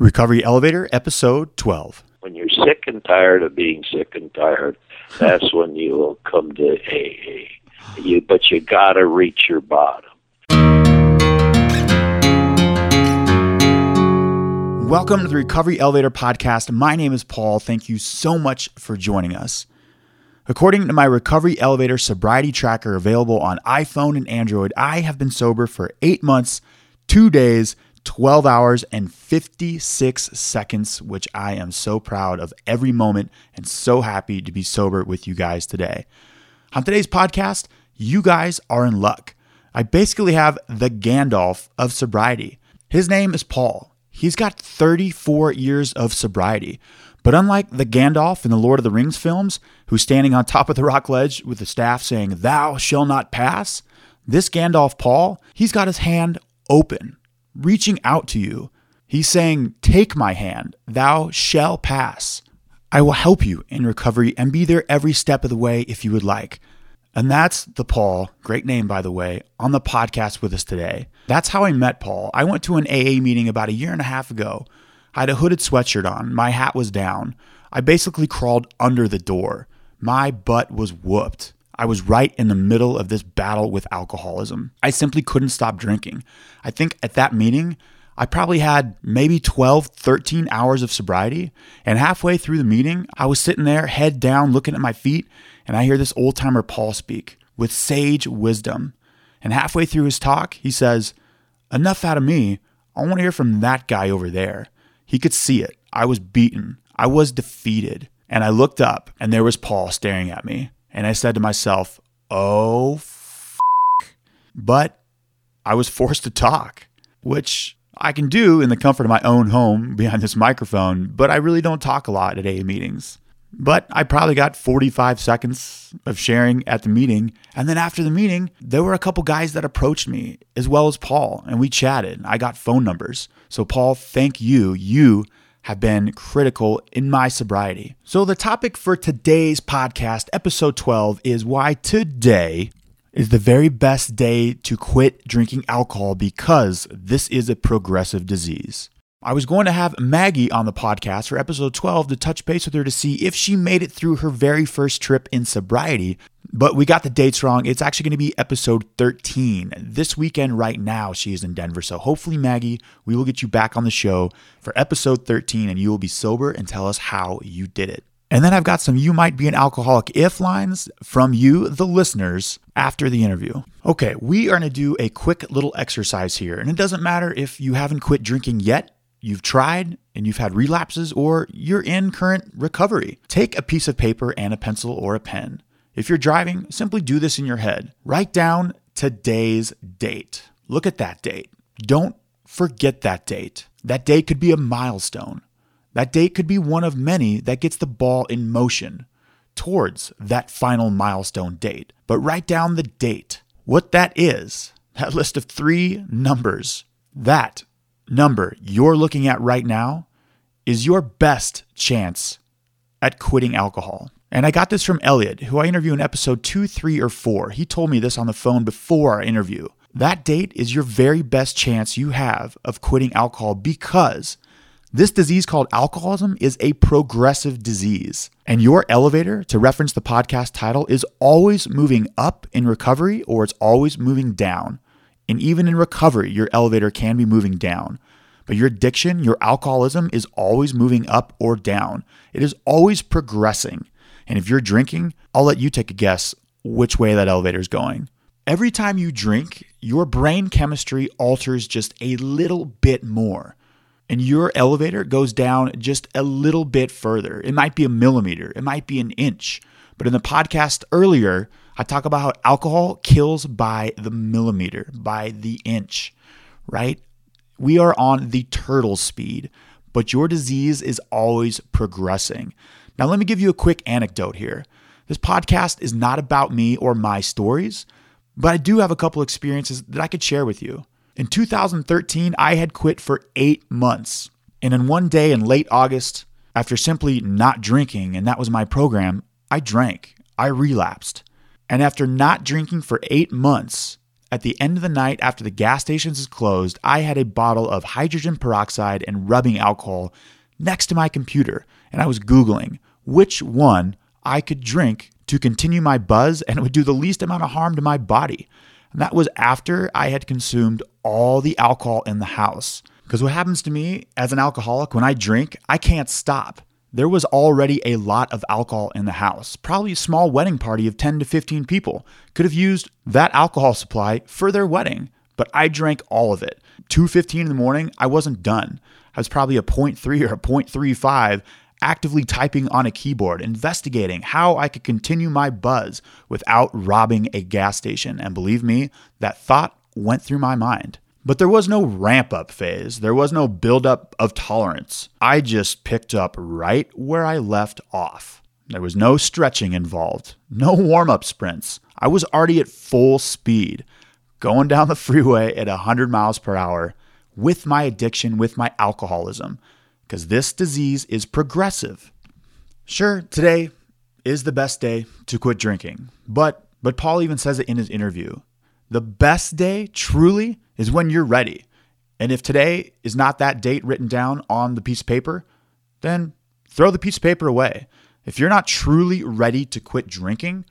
Recovery Elevator, episode 12. When you're sick and tired of being sick and tired, that's when you will come to AA. You, but you gotta reach your bottom. Welcome to the Recovery Elevator podcast. My name is Paul. Thank you so much for joining us. According to my Recovery Elevator sobriety tracker available on iPhone and Android, I have been sober for eight months, two days, 12 hours and 56 seconds, which I am so proud of every moment and so happy to be sober with you guys today. On today's podcast, you guys are in luck. I basically have the Gandalf of sobriety. His name is Paul. He's got 34 years of sobriety. But unlike the Gandalf in the Lord of the Rings films, who's standing on top of the rock ledge with the staff saying, Thou shall not pass, this Gandalf Paul, he's got his hand open reaching out to you. He's saying, Take my hand, thou shall pass. I will help you in recovery and be there every step of the way if you would like. And that's the Paul, great name by the way, on the podcast with us today. That's how I met Paul. I went to an AA meeting about a year and a half ago. I had a hooded sweatshirt on, my hat was down. I basically crawled under the door. My butt was whooped. I was right in the middle of this battle with alcoholism. I simply couldn't stop drinking. I think at that meeting, I probably had maybe 12, 13 hours of sobriety. And halfway through the meeting, I was sitting there, head down, looking at my feet, and I hear this old timer Paul speak with sage wisdom. And halfway through his talk, he says, Enough out of me. I want to hear from that guy over there. He could see it. I was beaten. I was defeated. And I looked up, and there was Paul staring at me. And I said to myself, oh, f-. but I was forced to talk, which I can do in the comfort of my own home behind this microphone, but I really don't talk a lot at AA meetings. But I probably got 45 seconds of sharing at the meeting. And then after the meeting, there were a couple guys that approached me, as well as Paul, and we chatted. I got phone numbers. So, Paul, thank you. You have been critical in my sobriety. So, the topic for today's podcast, episode 12, is why today is the very best day to quit drinking alcohol because this is a progressive disease. I was going to have Maggie on the podcast for episode 12 to touch base with her to see if she made it through her very first trip in sobriety, but we got the dates wrong. It's actually going to be episode 13. This weekend, right now, she is in Denver. So hopefully, Maggie, we will get you back on the show for episode 13 and you will be sober and tell us how you did it. And then I've got some You Might Be an Alcoholic If lines from you, the listeners, after the interview. Okay, we are going to do a quick little exercise here. And it doesn't matter if you haven't quit drinking yet you've tried and you've had relapses or you're in current recovery. Take a piece of paper and a pencil or a pen. If you're driving, simply do this in your head. Write down today's date. Look at that date. Don't forget that date. That date could be a milestone. That date could be one of many that gets the ball in motion towards that final milestone date. But write down the date. What that is, that list of three numbers. That number you're looking at right now is your best chance at quitting alcohol. And I got this from Elliot, who I interviewed in episode two, three, or four. He told me this on the phone before our interview. That date is your very best chance you have of quitting alcohol because this disease called alcoholism is a progressive disease. And your elevator, to reference the podcast title, is always moving up in recovery or it's always moving down. And even in recovery, your elevator can be moving down. But your addiction, your alcoholism is always moving up or down. It is always progressing. And if you're drinking, I'll let you take a guess which way that elevator is going. Every time you drink, your brain chemistry alters just a little bit more. And your elevator goes down just a little bit further. It might be a millimeter, it might be an inch. But in the podcast earlier, I talk about how alcohol kills by the millimeter, by the inch, right? We are on the turtle speed, but your disease is always progressing. Now, let me give you a quick anecdote here. This podcast is not about me or my stories, but I do have a couple experiences that I could share with you. In 2013, I had quit for eight months. And in one day in late August, after simply not drinking, and that was my program, I drank. I relapsed. And after not drinking for eight months, at the end of the night after the gas stations is closed, I had a bottle of hydrogen peroxide and rubbing alcohol next to my computer, and I was Googling which one I could drink to continue my buzz and it would do the least amount of harm to my body. And that was after I had consumed all the alcohol in the house. Because what happens to me as an alcoholic when I drink, I can't stop. There was already a lot of alcohol in the house. Probably a small wedding party of 10 to 15 people could have used that alcohol supply for their wedding, but I drank all of it. 2:15 in the morning, I wasn't done. I was probably a 0.3 or a 0.35 actively typing on a keyboard, investigating how I could continue my buzz without robbing a gas station. And believe me, that thought went through my mind. But there was no ramp up phase. There was no build up of tolerance. I just picked up right where I left off. There was no stretching involved, no warm up sprints. I was already at full speed, going down the freeway at 100 miles per hour with my addiction, with my alcoholism, because this disease is progressive. Sure, today is the best day to quit drinking, but but Paul even says it in his interview. The best day, truly, is when you're ready. And if today is not that date written down on the piece of paper, then throw the piece of paper away. If you're not truly ready to quit drinking,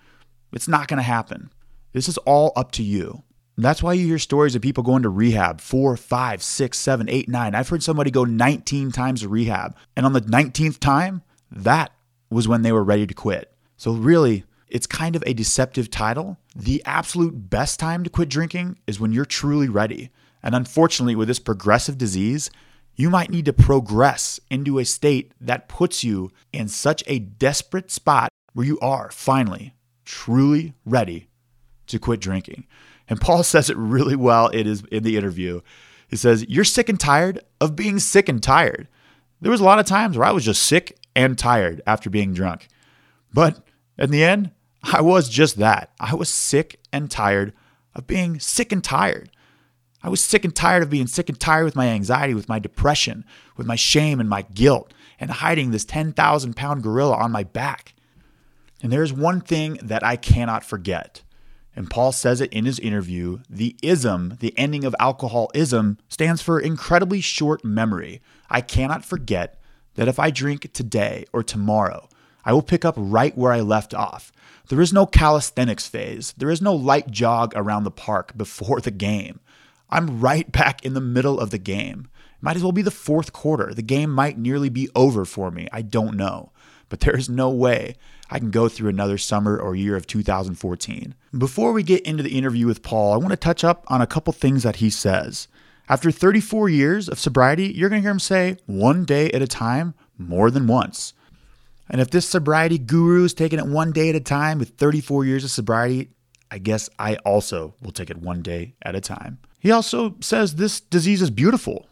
it's not going to happen. This is all up to you. That's why you hear stories of people going to rehab four, five, six, seven, eight, nine. I've heard somebody go 19 times to rehab. And on the 19th time, that was when they were ready to quit. So, really, it's kind of a deceptive title. The absolute best time to quit drinking is when you're truly ready. And unfortunately, with this progressive disease, you might need to progress into a state that puts you in such a desperate spot where you are finally truly ready to quit drinking. And Paul says it really well in, his, in the interview. He says, You're sick and tired of being sick and tired. There was a lot of times where I was just sick and tired after being drunk. But in the end, I was just that. I was sick and tired of being sick and tired. I was sick and tired of being sick and tired with my anxiety, with my depression, with my shame and my guilt, and hiding this 10,000 pound gorilla on my back. And there's one thing that I cannot forget. And Paul says it in his interview the ism, the ending of alcoholism, stands for incredibly short memory. I cannot forget that if I drink today or tomorrow, I will pick up right where I left off. There is no calisthenics phase. There is no light jog around the park before the game. I'm right back in the middle of the game. Might as well be the fourth quarter. The game might nearly be over for me. I don't know. But there is no way I can go through another summer or year of 2014. Before we get into the interview with Paul, I want to touch up on a couple things that he says. After 34 years of sobriety, you're going to hear him say, one day at a time, more than once. And if this sobriety guru is taking it one day at a time with 34 years of sobriety, I guess I also will take it one day at a time. He also says this disease is beautiful.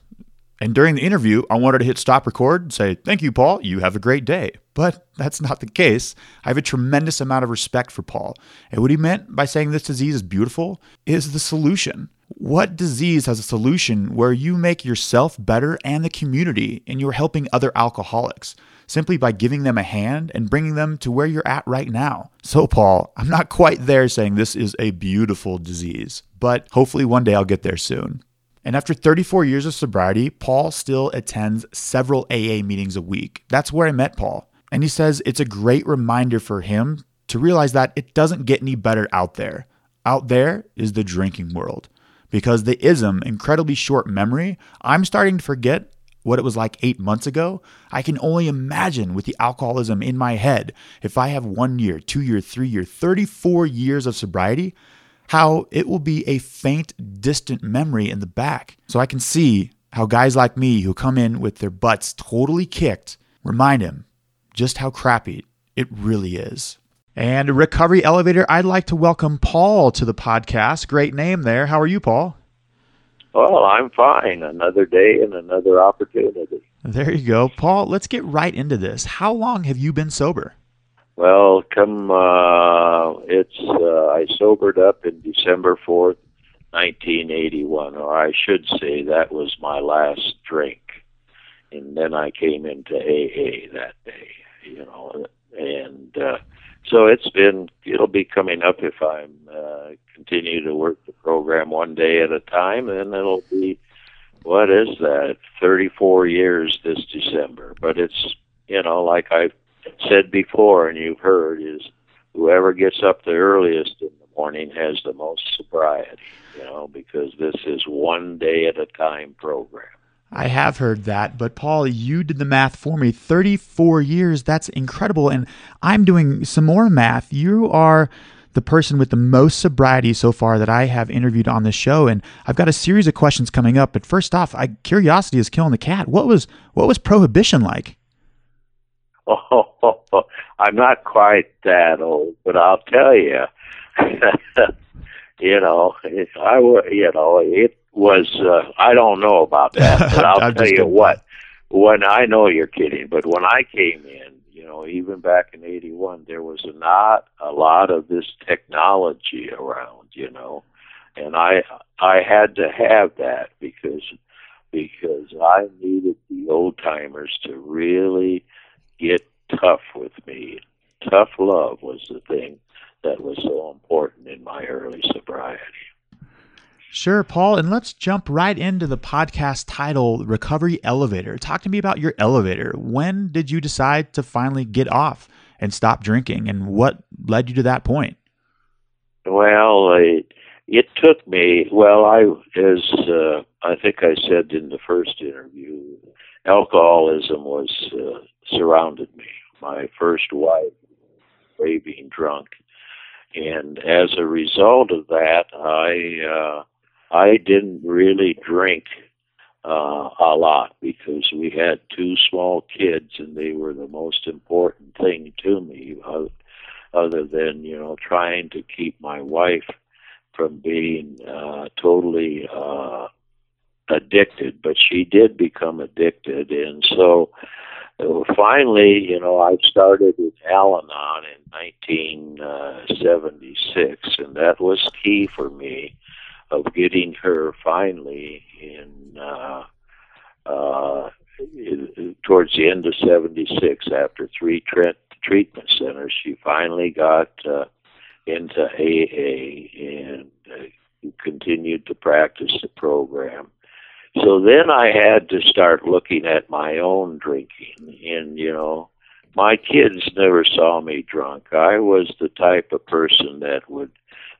And during the interview, I wanted to hit stop record and say, Thank you, Paul. You have a great day. But that's not the case. I have a tremendous amount of respect for Paul. And what he meant by saying this disease is beautiful is the solution. What disease has a solution where you make yourself better and the community and you're helping other alcoholics? simply by giving them a hand and bringing them to where you're at right now. So, Paul, I'm not quite there saying this is a beautiful disease, but hopefully one day I'll get there soon. And after 34 years of sobriety, Paul still attends several AA meetings a week. That's where I met Paul. And he says it's a great reminder for him to realize that it doesn't get any better out there. Out there is the drinking world. Because the ism, incredibly short memory, I'm starting to forget what it was like eight months ago, I can only imagine with the alcoholism in my head, if I have one year, two year, three year, 34 years of sobriety, how it will be a faint, distant memory in the back. So I can see how guys like me who come in with their butts totally kicked remind him just how crappy it really is. And Recovery Elevator, I'd like to welcome Paul to the podcast. Great name there. How are you, Paul? Well, I'm fine. Another day and another opportunity. There you go. Paul, let's get right into this. How long have you been sober? Well, come, uh, it's, uh, I sobered up in December 4th, 1981, or I should say that was my last drink. And then I came into AA that day, you know, and, uh, so it's been it'll be coming up if I'm uh, continue to work the program one day at a time, and it'll be what is that 34 years this December. But it's you know like I've said before, and you've heard is whoever gets up the earliest in the morning has the most sobriety. You know because this is one day at a time program. I have heard that, but Paul, you did the math for me. 34 years, that's incredible. And I'm doing some more math. You are the person with the most sobriety so far that I have interviewed on this show. And I've got a series of questions coming up. But first off, I, curiosity is killing the cat. What was what was prohibition like? Oh, I'm not quite that old, but I'll tell you, you know, if I you know, it was uh, I don't know about that, but I'll tell you what. When I know you're kidding, but when I came in, you know, even back in '81, there was not a lot of this technology around, you know, and I I had to have that because because I needed the old timers to really get tough with me. Tough love was the thing that was so important in my early sobriety. Sure, Paul. And let's jump right into the podcast title, Recovery Elevator. Talk to me about your elevator. When did you decide to finally get off and stop drinking? And what led you to that point? Well, it, it took me, well, I, as uh, I think I said in the first interview, alcoholism was uh, surrounded me. My first wife, way being drunk. And as a result of that, I, uh, I didn't really drink uh, a lot because we had two small kids and they were the most important thing to me, other than you know trying to keep my wife from being uh, totally uh, addicted. But she did become addicted, and so finally, you know, I started with Al-Anon in 1976, and that was key for me of getting her finally in uh, uh, towards the end of 76 after three tre- treatment centers she finally got uh, into AA and uh, continued to practice the program so then I had to start looking at my own drinking and you know my kids never saw me drunk I was the type of person that would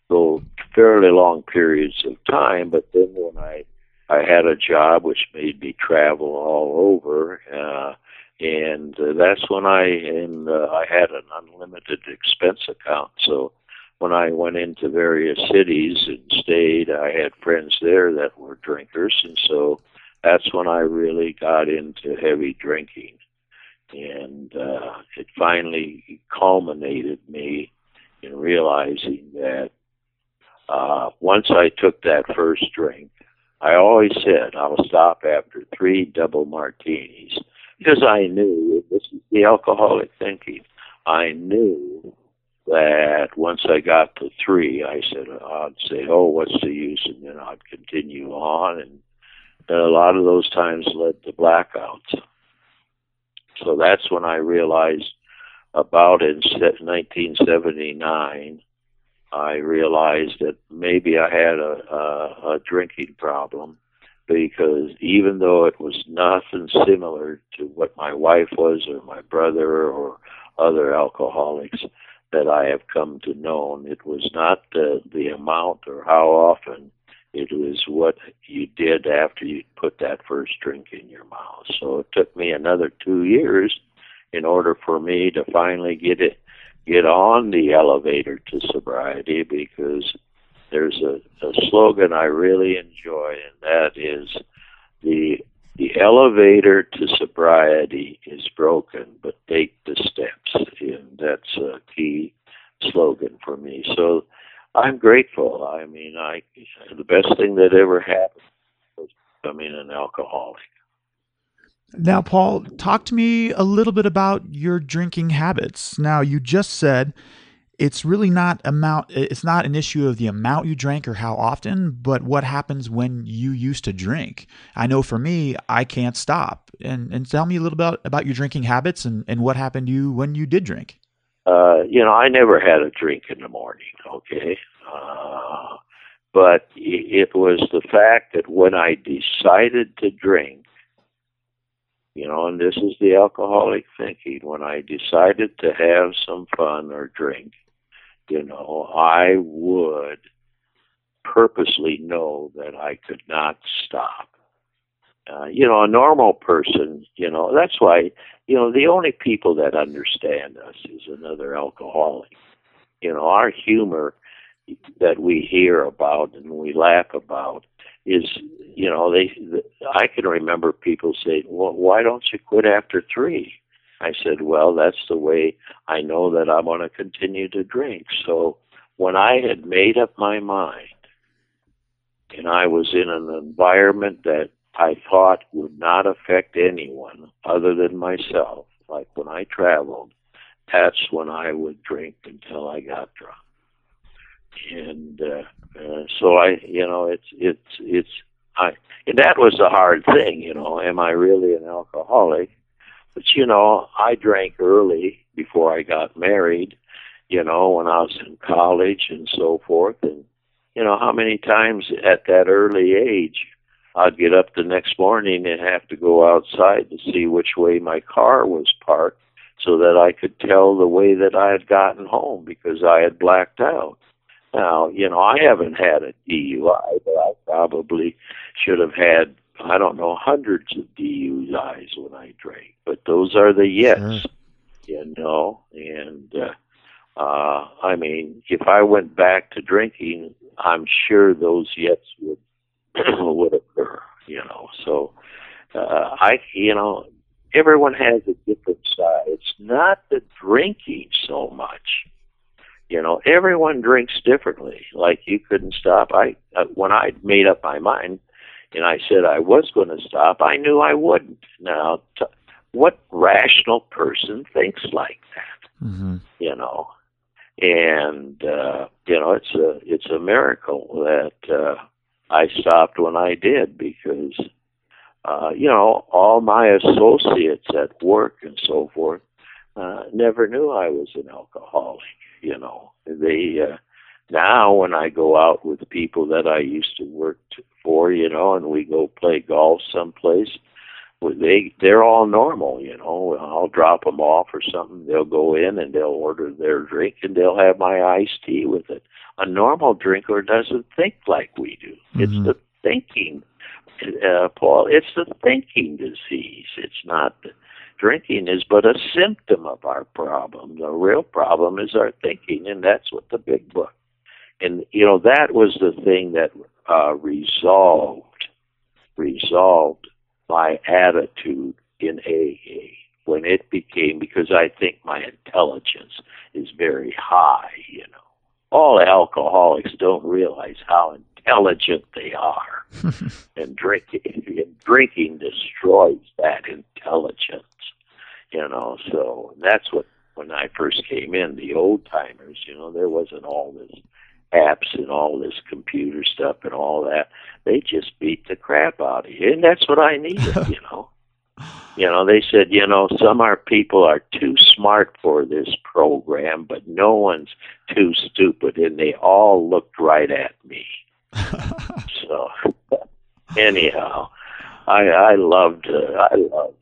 go fairly long periods of time. But then when I I had a job which made me travel all over, uh, and uh, that's when I and uh, I had an unlimited expense account. So when I went into various cities and stayed, I had friends there that were drinkers, and so that's when I really got into heavy drinking, and uh, it finally culminated me in realizing that uh, once I took that first drink, I always said I'll stop after three double martinis because I knew this is the alcoholic thinking. I knew that once I got to three, I said I'd say, "Oh, what's the use?" and then I'd continue on, and a lot of those times led to blackouts. So that's when I realized about in 1979 I realized that maybe I had a, a, a drinking problem because even though it was nothing similar to what my wife was or my brother or other alcoholics that I have come to know, it was not the, the amount or how often, it was what you did after you put that first drink in your mouth. So it took me another two years in order for me to finally get it get on the elevator to sobriety because there's a, a slogan I really enjoy, and that is the the elevator to sobriety is broken, but take the steps, and that's a key slogan for me. So I'm grateful. I mean, I the best thing that ever happened was becoming an alcoholic. Now, Paul, talk to me a little bit about your drinking habits. Now, you just said it's really not amount it's not an issue of the amount you drank or how often, but what happens when you used to drink. I know for me, I can't stop. And and tell me a little about, about your drinking habits and, and what happened to you when you did drink. uh, you know, I never had a drink in the morning, okay? Uh, but it was the fact that when I decided to drink, you know, and this is the alcoholic thinking, when I decided to have some fun or drink, you know, I would purposely know that I could not stop. Uh, you know, a normal person, you know, that's why, you know, the only people that understand us is another alcoholic. You know, our humor that we hear about and we laugh about is, you know, they, I can remember people saying, well, why don't you quit after three? I said, well, that's the way I know that I'm going to continue to drink. So when I had made up my mind and I was in an environment that I thought would not affect anyone other than myself. Like when I traveled, that's when I would drink until I got drunk. And uh, uh, so I, you know, it's it's it's I, and that was the hard thing, you know. Am I really an alcoholic? But you know, I drank early before I got married. You know, when I was in college and so forth, and you know how many times at that early age I'd get up the next morning and have to go outside to see which way my car was parked so that I could tell the way that I had gotten home because I had blacked out. Now, you know, I haven't had a DUI, but I probably should have had, I don't know, hundreds of DUIs when I drank. But those are the yes, sure. you know, and, uh, uh, I mean, if I went back to drinking, I'm sure those yes would would occur, you know. So uh, I, you know, everyone has a different side. It's not the drinking so much. You know, everyone drinks differently. Like you couldn't stop. I uh, when I made up my mind, and I said I was going to stop. I knew I wouldn't. Now, t- what rational person thinks like that? Mm-hmm. You know, and uh, you know, it's a it's a miracle that uh, I stopped when I did because, uh, you know, all my associates at work and so forth uh, never knew I was an alcoholic. You know, they uh, now when I go out with the people that I used to work for, you know, and we go play golf someplace, well, they they're all normal, you know. I'll drop them off or something. They'll go in and they'll order their drink and they'll have my iced tea with it a normal drinker doesn't think like we do. Mm-hmm. It's the thinking, uh, Paul. It's the thinking disease. It's not the, drinking is but a symptom of our problem. The real problem is our thinking, and that's what the big book. And you know that was the thing that uh, resolved resolved my attitude in AA when it became because I think my intelligence is very high, you know all alcoholics don't realize how intelligent they are, and drinking and drinking destroys that intelligence. You know, so that's what when I first came in, the old timers, you know, there wasn't all this apps and all this computer stuff and all that. They just beat the crap out of you, and that's what I needed. You know. You know, they said, you know, some our people are too smart for this program, but no one's too stupid, and they all looked right at me. so, anyhow, I I loved uh, I loved.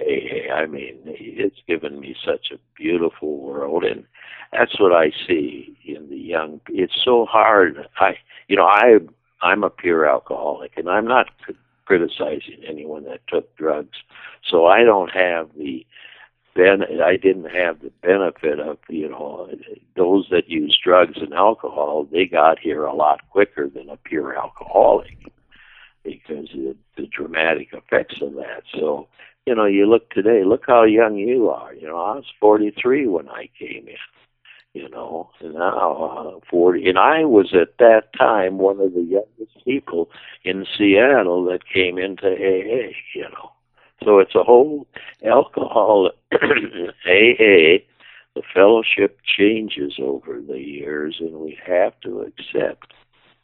I mean, it's given me such a beautiful world, and that's what I see in the young. It's so hard. I, you know, I I'm a pure alcoholic, and I'm not criticizing anyone that took drugs. So I don't have the ben I didn't have the benefit of you know those that use drugs and alcohol. They got here a lot quicker than a pure alcoholic because of the dramatic effects of that. So you know, you look today. Look how young you are. You know, I was 43 when I came in you know, now uh, 40. And I was at that time one of the youngest people in Seattle that came into AA, you know. So it's a whole alcohol AA. The fellowship changes over the years, and we have to accept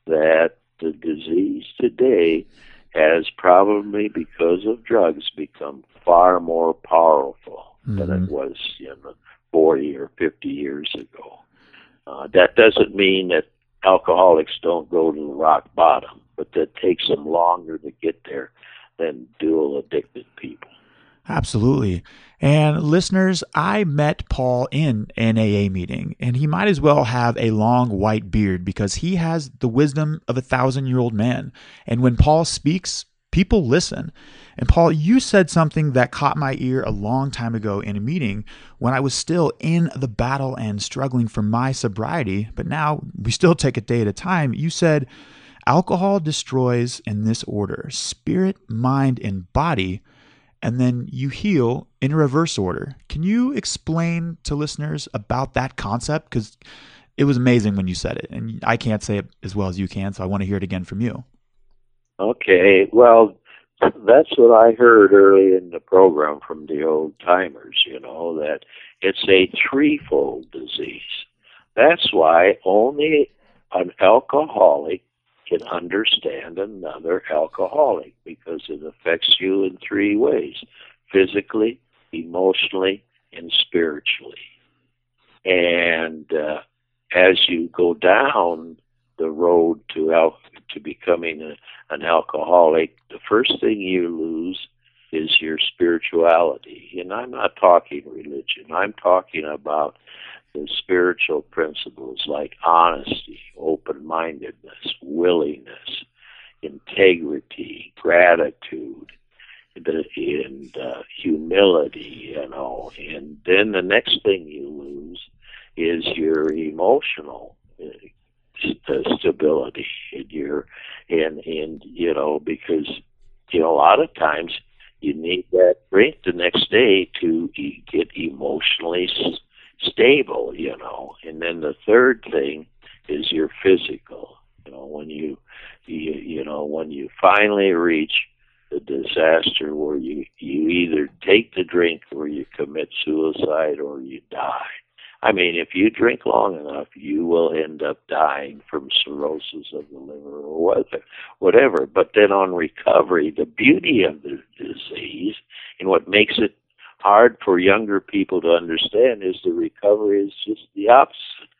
that the disease today has probably, because of drugs, become far more powerful mm-hmm. than it mm-hmm. was in the 40 or 50 years ago. Uh, that doesn't mean that alcoholics don't go to the rock bottom, but that takes them longer to get there than dual addicted people. Absolutely. And listeners, I met Paul in an AA meeting, and he might as well have a long white beard because he has the wisdom of a thousand year old man. And when Paul speaks, people listen. And Paul, you said something that caught my ear a long time ago in a meeting when I was still in the battle and struggling for my sobriety, but now we still take a day at a time. You said, Alcohol destroys in this order spirit, mind, and body and then you heal in reverse order. Can you explain to listeners about that concept? Because it was amazing when you said it, and I can't say it as well as you can, so I want to hear it again from you. Okay, well, that's what I heard early in the program from the old timers, you know, that it's a threefold disease. That's why only an alcoholic can understand another alcoholic because it affects you in three ways physically, emotionally, and spiritually. And uh, as you go down the road to al- to becoming a, an alcoholic, the first thing you lose is your spirituality. And I'm not talking religion. I'm talking about the spiritual principles like honesty, open mindedness, willingness, integrity, gratitude, and uh, humility, you know. And then the next thing you lose is your emotional uh, stability and your and and you know because you know a lot of times you need that drink the next day to get emotionally stable, you know. And then the third thing is your physical. You know, when you, you you know, when you finally reach the disaster where you you either take the drink or you commit suicide or you die. I mean, if you drink long enough, you will end up dying from cirrhosis of the liver or whatever. whatever. But then on recovery, the beauty of the disease and what makes it hard for younger people to understand is the recovery is just the opposite.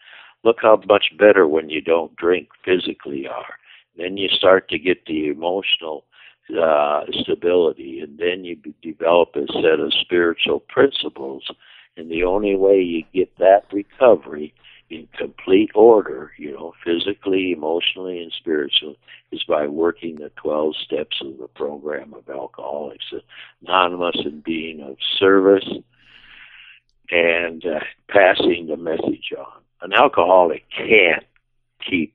Look how much better when you don't drink physically are. Then you start to get the emotional uh, stability, and then you develop a set of spiritual principles. And the only way you get that recovery in complete order, you know, physically, emotionally, and spiritually, is by working the 12 steps of the program of Alcoholics Anonymous and being of service and uh, passing the message on. An alcoholic can't keep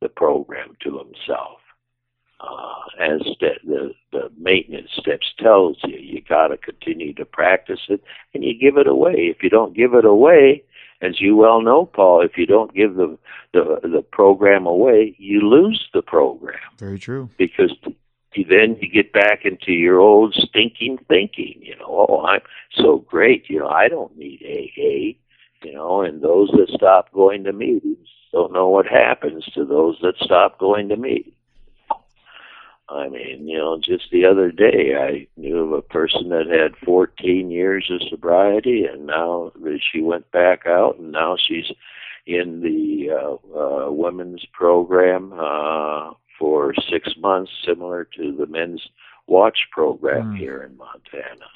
the program to himself. Uh, as the, the the maintenance steps tells you, you got to continue to practice it, and you give it away. If you don't give it away, as you well know, Paul, if you don't give the the, the program away, you lose the program. Very true. Because then you get back into your old stinking thinking. You know, oh, I'm so great. You know, I don't need AA. You know, and those that stop going to meetings don't know what happens to those that stop going to meetings. I mean, you know, just the other day I knew of a person that had 14 years of sobriety, and now she went back out, and now she's in the uh, uh, women's program uh, for six months, similar to the men's watch program mm. here in Montana.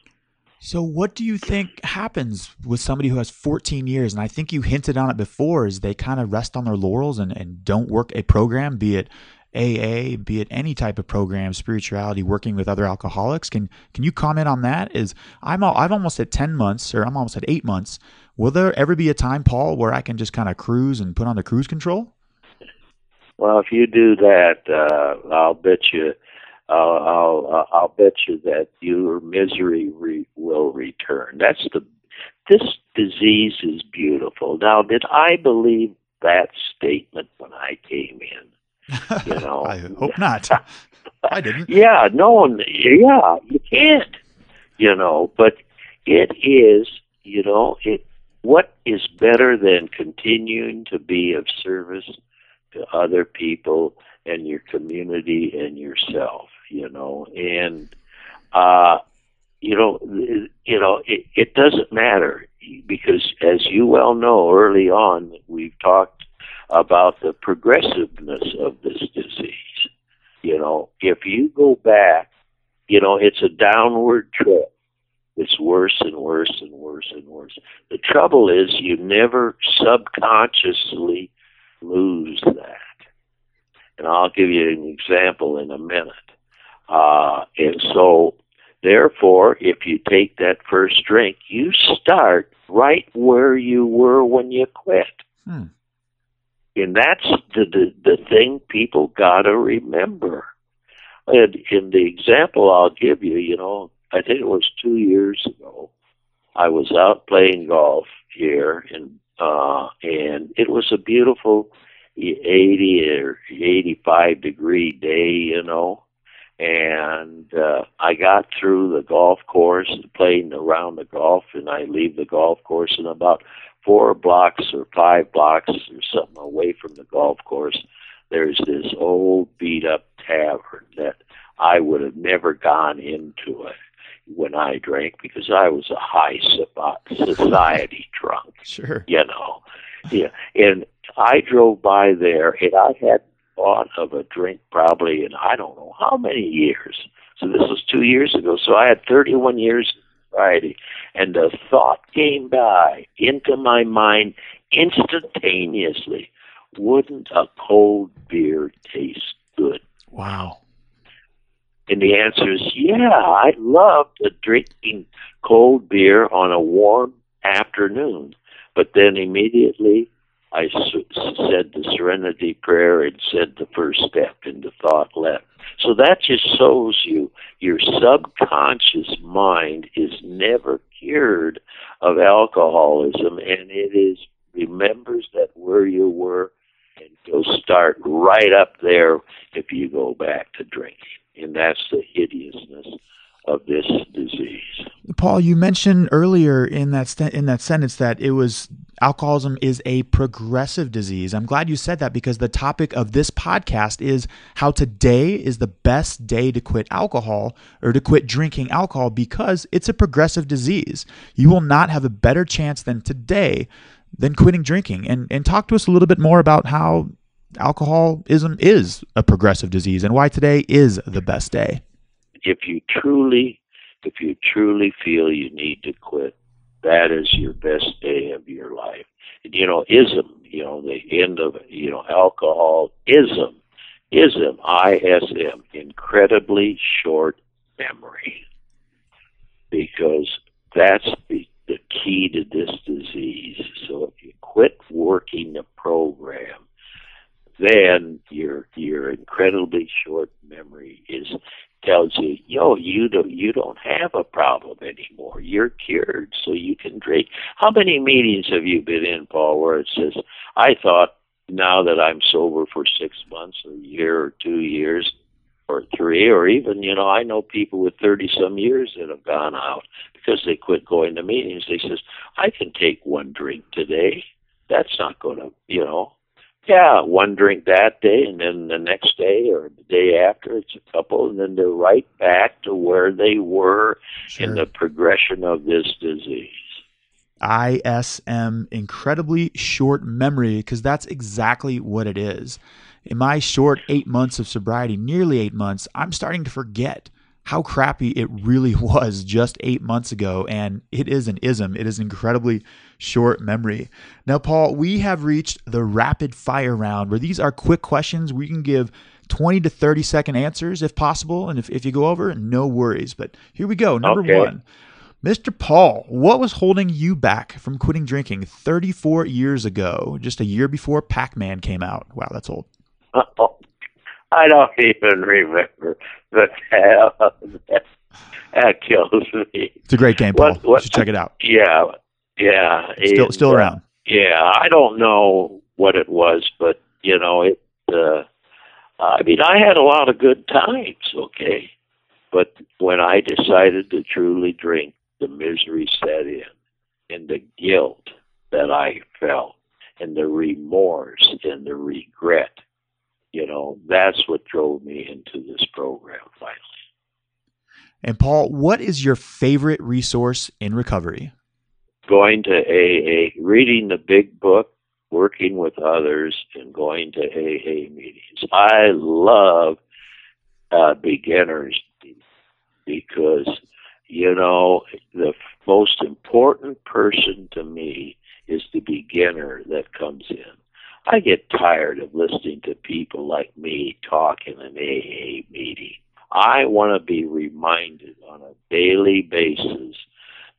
So, what do you think happens with somebody who has 14 years? And I think you hinted on it before is they kind of rest on their laurels and, and don't work a program, be it AA, be it any type of program, spirituality, working with other alcoholics. Can can you comment on that? Is I'm all, I've almost at ten months, or I'm almost at eight months. Will there ever be a time, Paul, where I can just kind of cruise and put on the cruise control? Well, if you do that, uh, I'll bet you, I'll, I'll, I'll bet you that your misery re- will return. That's the. This disease is beautiful. Now, did I believe that statement when I came in? You know, I hope not. I didn't. Yeah, no, yeah, you can't. You know, but it is. You know, it. What is better than continuing to be of service to other people and your community and yourself? You know, and uh, you know, you know, it, it doesn't matter because as you well know, early on we've talked about the progressiveness of this disease. You know, if you go back, you know, it's a downward trend. It's worse and worse and worse and worse. The trouble is you never subconsciously lose that. And I'll give you an example in a minute. Uh, and so, therefore, if you take that first drink, you start right where you were when you quit. Hmm. And that's the, the, the thing people got to remember. And in the example I'll give you, you know, I think it was two years ago, I was out playing golf here, and uh, and it was a beautiful 80 or 85 degree day, you know. And uh, I got through the golf course and playing around the golf, and I leave the golf course, and about four blocks or five blocks or something away from the golf course, there's this old beat up tavern that I would have never gone into it when I drank because I was a high society drunk. Sure. You know. Yeah. And I drove by there and I had thought of a drink probably in I don't know how many years. So this was two years ago. So I had 31 years of sobriety. And the thought came by into my mind instantaneously. Wouldn't a cold beer taste good? Wow. And the answer is, yeah, I love drinking cold beer on a warm afternoon. But then immediately I said the serenity prayer and said the first step, the thought left. So that just shows you your subconscious mind is never cured of alcoholism, and it is remembers that where you were, and you'll start right up there if you go back to drinking and that's the hideousness of this disease. Paul, you mentioned earlier in that st- in that sentence that it was alcoholism is a progressive disease. I'm glad you said that because the topic of this podcast is how today is the best day to quit alcohol or to quit drinking alcohol because it's a progressive disease. You will not have a better chance than today than quitting drinking. And and talk to us a little bit more about how alcoholism is a progressive disease and why today is the best day. If you truly if you truly feel you need to quit, that is your best day of your life. And, you know, ism, you know, the end of you know, alcohol ism, ism, incredibly short memory. Because that's the the key to this disease. So if you quit working the program, then your your incredibly short memory is tells you, yo, you don't you don't have a problem anymore. You're cured, so you can drink. How many meetings have you been in, Paul, where it says, I thought now that I'm sober for six months, or a year, or two years, or three, or even, you know, I know people with 30 some years that have gone out because they quit going to meetings. They says, I can take one drink today. That's not going to, you know, yeah, one drink that day, and then the next day or the day after, it's a couple, and then they're right back to where they were sure. in the progression of this disease. ISM, incredibly short memory, because that's exactly what it is. In my short eight months of sobriety, nearly eight months, I'm starting to forget how crappy it really was just eight months ago. And it is an ism. It is incredibly short memory. Now, Paul, we have reached the rapid fire round where these are quick questions. We can give 20 to 30 second answers if possible. And if, if you go over, no worries. But here we go. Number okay. one. Mr. Paul, what was holding you back from quitting drinking 34 years ago, just a year before Pac Man came out? Wow, that's old. Uh, oh, I don't even remember the hell that, that kills me. It's a great game, Paul. What, what, you should check it out. Yeah, yeah. Still, still uh, around. Yeah, I don't know what it was, but you know, it. Uh, I mean, I had a lot of good times. Okay, but when I decided to truly drink, the misery set in, and the guilt that I felt, and the remorse and the regret you know, that's what drove me into this program finally. And Paul, what is your favorite resource in recovery? going to AA, reading the big book, working with others, and going to AA meetings. I love uh, beginners because, you know, the most important person to me is the beginner that comes in. I get tired of listening to people like me talk in an AA meeting. I want to be reminded on a daily basis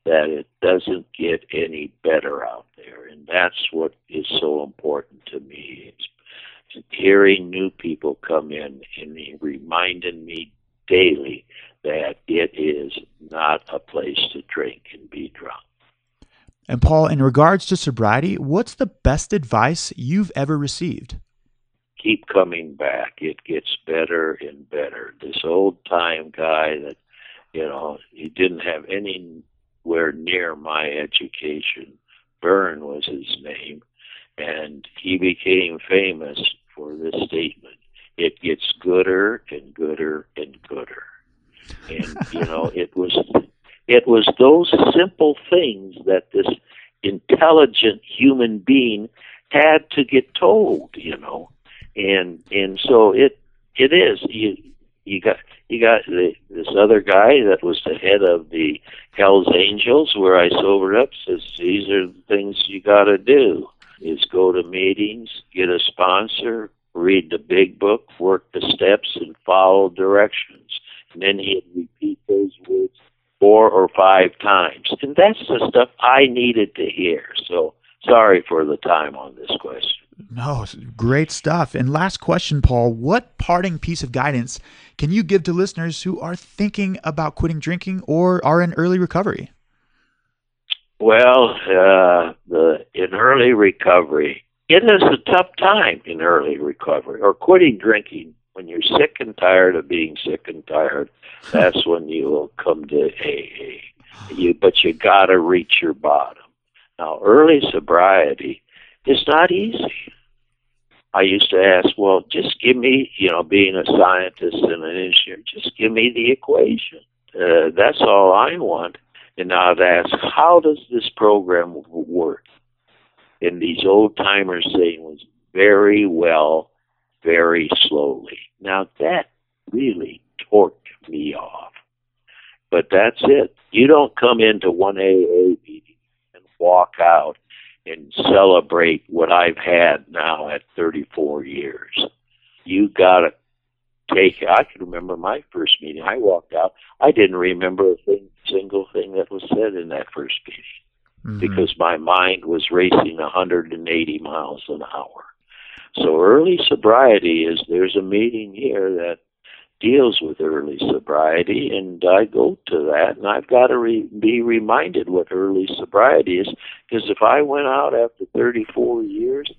that it doesn't get any better out there. And that's what is so important to me. It's hearing new people come in and reminding me daily that it is not a place to drink and be drunk. And Paul, in regards to sobriety, what's the best advice you've ever received? Keep coming back. It gets better and better. This old time guy that, you know, he didn't have anywhere near my education. Byrne was his name, and he became famous for this statement. It gets gooder and gooder and gooder. And, you know, it was it was those simple things that this intelligent human being had to get told, you know. And and so it it is you you got you got the, this other guy that was the head of the Hell's Angels where I sobered up says these are the things you got to do is go to meetings, get a sponsor, read the big book, work the steps, and follow directions. And then he'd repeat those words four or five times. And that's the stuff I needed to hear. So sorry for the time on this question. No, great stuff. And last question, Paul. What parting piece of guidance can you give to listeners who are thinking about quitting drinking or are in early recovery? Well, uh, the in early recovery, it is a tough time in early recovery or quitting drinking when you're sick and tired of being sick and tired, that's when you will come to AA. You, but you got to reach your bottom. Now, early sobriety is not easy. I used to ask, well, just give me, you know, being a scientist and an engineer, just give me the equation. Uh, that's all I want. And I'd ask, how does this program work? And these old timers saying was very well very slowly. Now that really torqued me off. But that's it. You don't come into one AA meeting and walk out and celebrate what I've had now at 34 years. You got to take. I can remember my first meeting. I walked out. I didn't remember a thing, single thing that was said in that first meeting mm-hmm. because my mind was racing 180 miles an hour. So early sobriety is there's a meeting here that deals with early sobriety, and I go to that, and I've got to re- be reminded what early sobriety is, because if I went out after 34 years,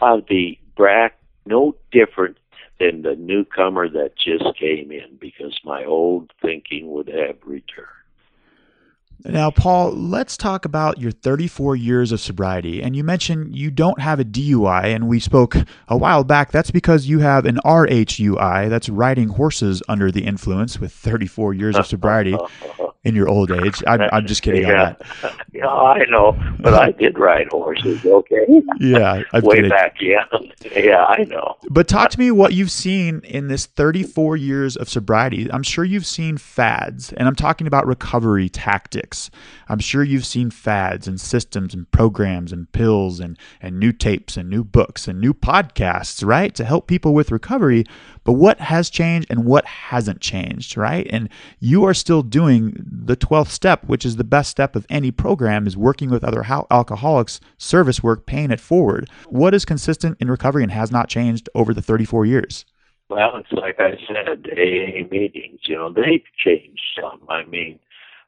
I'd be back no different than the newcomer that just came in, because my old thinking would have returned. Now, Paul, let's talk about your 34 years of sobriety. And you mentioned you don't have a DUI, and we spoke a while back. That's because you have an RHUI, that's riding horses under the influence with 34 years of sobriety. in your old age. I'm, I'm just kidding yeah. on that. Yeah, I know, but I did ride horses. Okay. Yeah, I've way back. Yeah, yeah, I know. But talk to me what you've seen in this 34 years of sobriety. I'm sure you've seen fads, and I'm talking about recovery tactics. I'm sure you've seen fads and systems and programs and pills and and new tapes and new books and new podcasts, right, to help people with recovery. But what has changed and what hasn't changed, right? And you are still doing the 12th step, which is the best step of any program, is working with other alcoholics, service work, paying it forward. What is consistent in recovery and has not changed over the 34 years? Well, it's like I said, AA meetings, you know, they've changed some. I mean,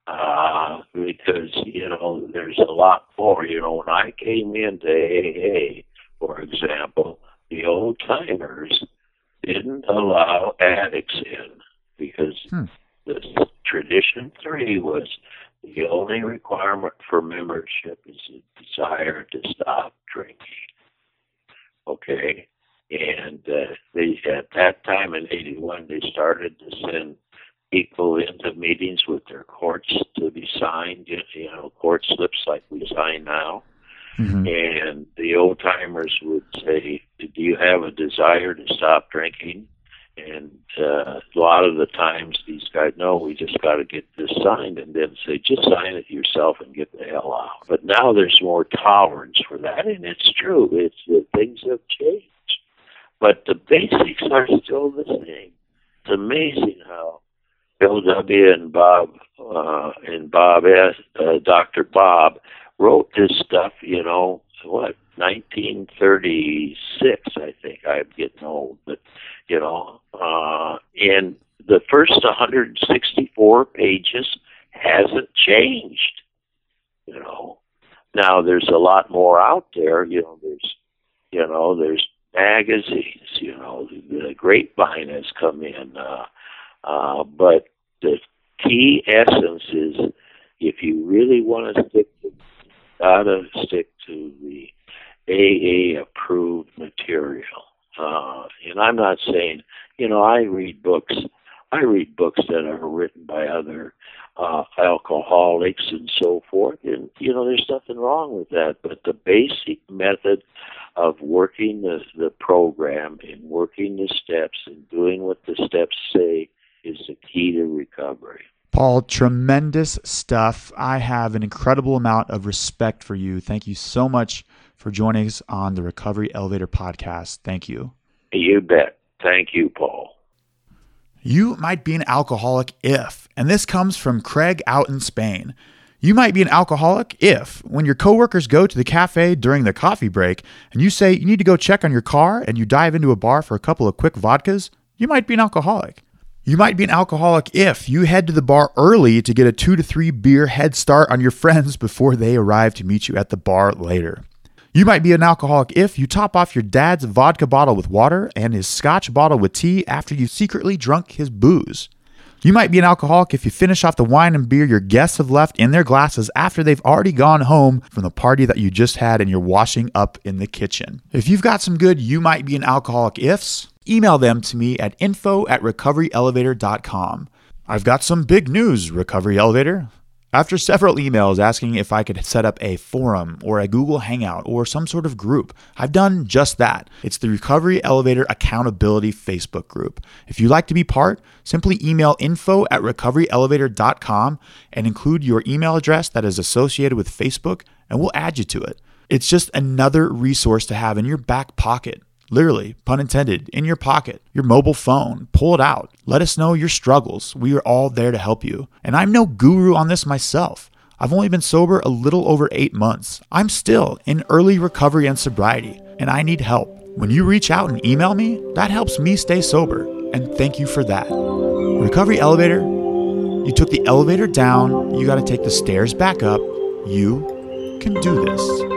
uh, because, you know, there's a lot more. You know, when I came into AA, for example, the old timers didn't allow addicts in because hmm. the tradition three was the only requirement for membership is a desire to stop drinking. Okay, and uh, they at that time in '81 they started to send people into meetings with their courts to be signed, you know, court slips like we sign now. Mm-hmm. And the old timers would say, Do you have a desire to stop drinking? And uh, a lot of the times these guys, no, we just got to get this signed and then say, just sign it yourself and get the hell out. But now there's more tolerance for that, and it's true. It's uh, things have changed, but the basics are still the same. It's amazing how Bill W. and Bob uh, and Bob S. Uh, Dr. Bob wrote this stuff. You know what? 1936, I think. I'm getting old, but you know, uh, and the first 164 pages hasn't changed. You know, now there's a lot more out there. You know, there's, you know, there's magazines. You know, the, the grapevine has come in. Uh, uh, but the key essence is if you really want to stick to, gotta stick to the AA approved material. Uh, and I'm not saying, you know, I read books. I read books that are written by other uh, alcoholics and so forth, and you know, there's nothing wrong with that. But the basic method of working the the program and working the steps and doing what the steps say is the key to recovery. Paul, tremendous stuff. I have an incredible amount of respect for you. Thank you so much for joining us on the Recovery Elevator podcast. Thank you. You bet. Thank you, Paul. You might be an alcoholic if, and this comes from Craig out in Spain. You might be an alcoholic if, when your coworkers go to the cafe during the coffee break and you say you need to go check on your car and you dive into a bar for a couple of quick vodkas, you might be an alcoholic. You might be an alcoholic if you head to the bar early to get a two to three beer head start on your friends before they arrive to meet you at the bar later. You might be an alcoholic if you top off your dad's vodka bottle with water and his scotch bottle with tea after you secretly drunk his booze. You might be an alcoholic if you finish off the wine and beer your guests have left in their glasses after they've already gone home from the party that you just had and you're washing up in the kitchen. If you've got some good you might be an alcoholic ifs, email them to me at info at recoveryelevator.com. I've got some big news, Recovery Elevator. After several emails asking if I could set up a forum or a Google Hangout or some sort of group, I've done just that. It's the Recovery Elevator Accountability Facebook group. If you'd like to be part, simply email info at recoveryelevator.com and include your email address that is associated with Facebook, and we'll add you to it. It's just another resource to have in your back pocket. Literally, pun intended, in your pocket, your mobile phone. Pull it out. Let us know your struggles. We are all there to help you. And I'm no guru on this myself. I've only been sober a little over eight months. I'm still in early recovery and sobriety, and I need help. When you reach out and email me, that helps me stay sober, and thank you for that. Recovery elevator, you took the elevator down, you got to take the stairs back up. You can do this.